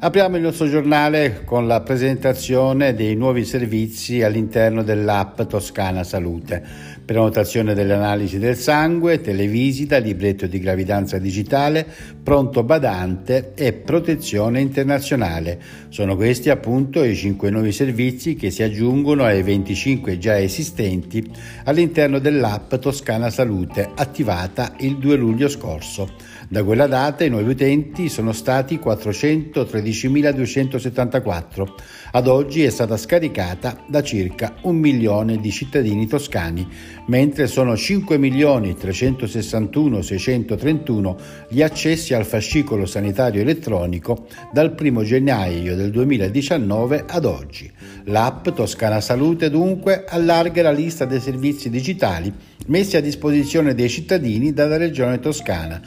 Apriamo il nostro giornale con la presentazione dei nuovi servizi all'interno dell'app Toscana Salute. Prenotazione delle analisi del sangue, televisita, libretto di gravidanza digitale, pronto badante e protezione internazionale. Sono questi appunto i cinque nuovi servizi che si aggiungono ai 25 già esistenti all'interno dell'app Toscana Salute attivata il 2 luglio scorso. Da quella data i nuovi utenti sono stati 413.274. Ad oggi è stata scaricata da circa un milione di cittadini toscani, mentre sono 5.361.631 gli accessi al fascicolo sanitario elettronico dal 1 gennaio del 2019 ad oggi. L'app Toscana Salute dunque allarga la lista dei servizi digitali messi a disposizione dei cittadini dalla Regione Toscana.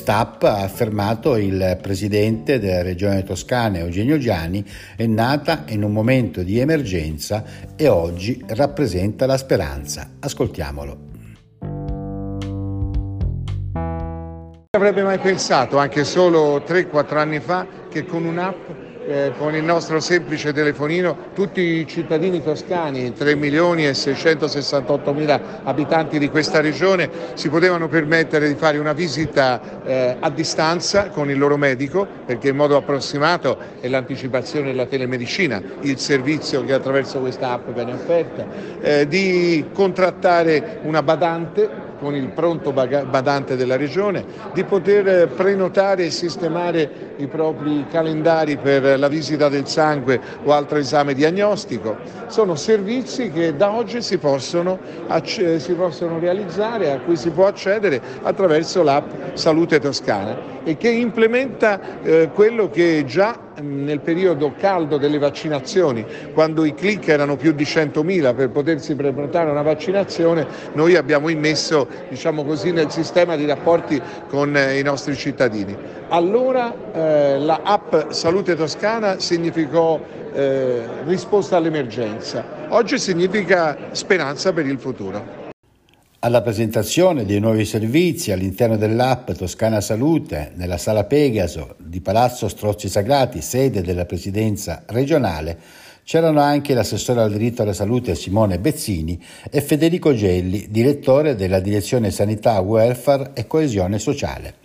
Quest'app, ha affermato il presidente della Regione Toscana Eugenio Giani, è nata in un momento di emergenza e oggi rappresenta la speranza. Ascoltiamolo. avrebbe mai pensato, anche solo 3-4 anni fa, che con un'app eh, con il nostro semplice telefonino tutti i cittadini toscani, 3 milioni e 668 mila abitanti di questa regione, si potevano permettere di fare una visita eh, a distanza con il loro medico, perché in modo approssimato è l'anticipazione della telemedicina, il servizio che attraverso questa app viene offerta, eh, di contrattare una badante con il pronto badante della regione, di poter prenotare e sistemare i propri calendari per la visita del sangue o altro esame diagnostico. Sono servizi che da oggi si possono, si possono realizzare, a cui si può accedere attraverso l'app Salute Toscana e che implementa eh, quello che già nel periodo caldo delle vaccinazioni, quando i click erano più di 100.000 per potersi prenotare una vaccinazione, noi abbiamo immesso diciamo così, nel sistema di rapporti con eh, i nostri cittadini. Allora eh, la app Salute Toscana significò eh, risposta all'emergenza, oggi significa speranza per il futuro. Alla presentazione dei nuovi servizi all'interno dell'app Toscana Salute nella Sala Pegaso di Palazzo Strozzi Sagrati, sede della presidenza regionale, c'erano anche l'assessore al diritto alla salute Simone Bezzini e Federico Gelli, direttore della Direzione Sanità, Welfare e Coesione Sociale.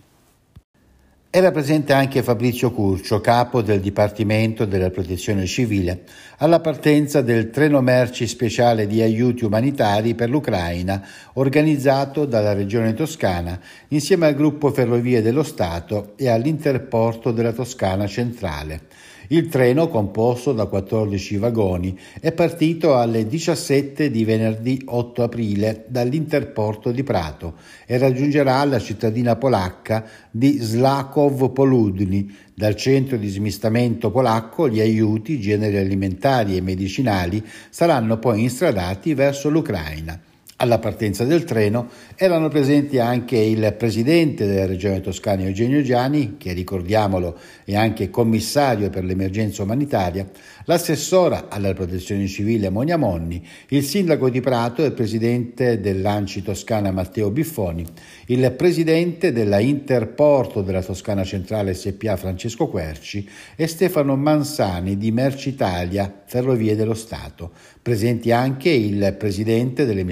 Era presente anche Fabrizio Curcio, capo del Dipartimento della Protezione Civile, alla partenza del treno merci speciale di aiuti umanitari per l'Ucraina, organizzato dalla Regione Toscana insieme al gruppo Ferrovie dello Stato e all'Interporto della Toscana Centrale. Il treno, composto da 14 vagoni, è partito alle 17 di venerdì 8 aprile dall'Interporto di Prato e raggiungerà la cittadina polacca di Slakov Poludni. Dal centro di smistamento polacco gli aiuti, generi alimentari e medicinali saranno poi instradati verso l'Ucraina. Alla partenza del treno erano presenti anche il presidente della regione toscana Eugenio Giani, che ricordiamolo è anche commissario per l'emergenza umanitaria, l'assessora alla protezione civile Monia Monni, il sindaco di Prato e il presidente dell'Anci Toscana Matteo Biffoni, il presidente della Interporto della Toscana Centrale SPA Francesco Querci e Stefano Mansani di Mercitalia Ferrovie dello Stato. Presenti anche il presidente delle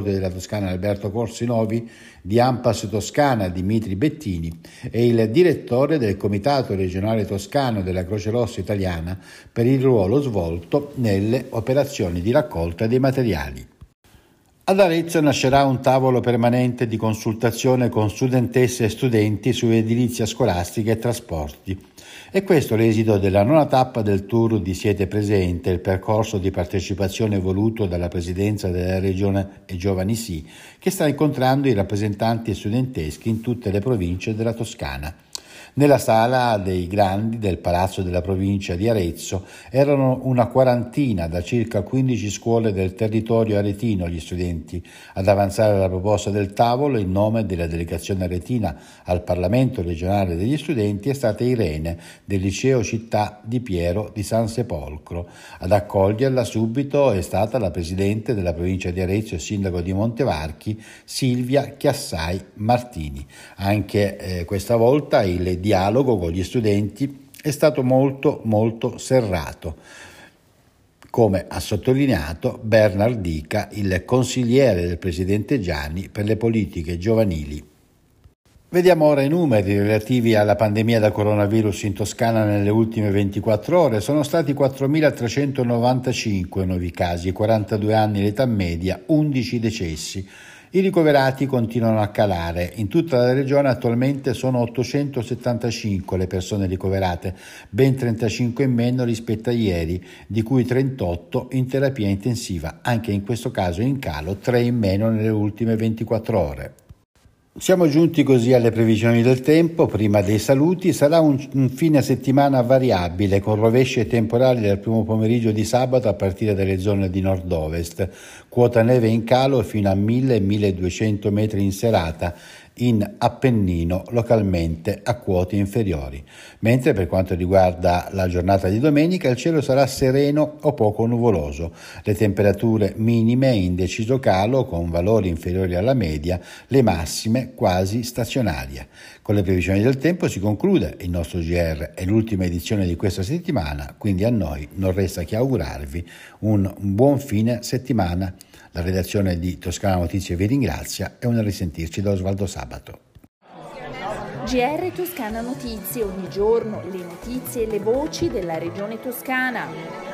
Misericordie della Toscana Alberto Corsinovi, di Ampas Toscana Dimitri Bettini e il direttore del Comitato regionale toscano della Croce Rossa italiana per il ruolo svolto nelle operazioni di raccolta dei materiali. Ad Arezzo nascerà un tavolo permanente di consultazione con studentesse e studenti su edilizia scolastica e trasporti. E questo l'esito della nona tappa del tour di Siete Presente, il percorso di partecipazione voluto dalla Presidenza della Regione e Giovani Sì, che sta incontrando i rappresentanti studenteschi in tutte le province della Toscana. Nella sala dei grandi del Palazzo della provincia di Arezzo erano una quarantina da circa 15 scuole del territorio aretino gli studenti ad avanzare la proposta del tavolo in nome della delegazione aretina al Parlamento regionale degli studenti è stata Irene del liceo città di Piero di San Sepolcro. Ad accoglierla subito è stata la presidente della provincia di Arezzo e sindaco di Montevarchi Silvia Chiassai Martini. Anche eh, questa volta il dialogo con gli studenti è stato molto molto serrato come ha sottolineato Bernard Dica, il consigliere del presidente Gianni per le politiche giovanili. Vediamo ora i numeri relativi alla pandemia da coronavirus in Toscana nelle ultime 24 ore. Sono stati 4.395 nuovi casi, 42 anni l'età media, 11 decessi. I ricoverati continuano a calare. In tutta la regione attualmente sono 875 le persone ricoverate, ben 35 in meno rispetto a ieri, di cui 38 in terapia intensiva, anche in questo caso in calo, 3 in meno nelle ultime 24 ore. Siamo giunti così alle previsioni del tempo. Prima dei saluti sarà un, un, fine settimana variabile con rovesci e temporali dal primo pomeriggio di sabato a partire dalle zone di nord-ovest. Quota neve in calo fino a 1000-1200 metri in serata in Appennino localmente a quote inferiori, mentre per quanto riguarda la giornata di domenica il cielo sarà sereno o poco nuvoloso, le temperature minime in deciso calo con valori inferiori alla media, le massime quasi stazionarie. Con le previsioni del tempo si conclude il nostro GR, è l'ultima edizione di questa settimana, quindi a noi non resta che augurarvi un buon fine settimana. La redazione di Toscana Notizie vi ringrazia e un risentirci da Osvaldo Sabato. GR Toscana Notizie, ogni giorno le notizie e le voci della regione toscana.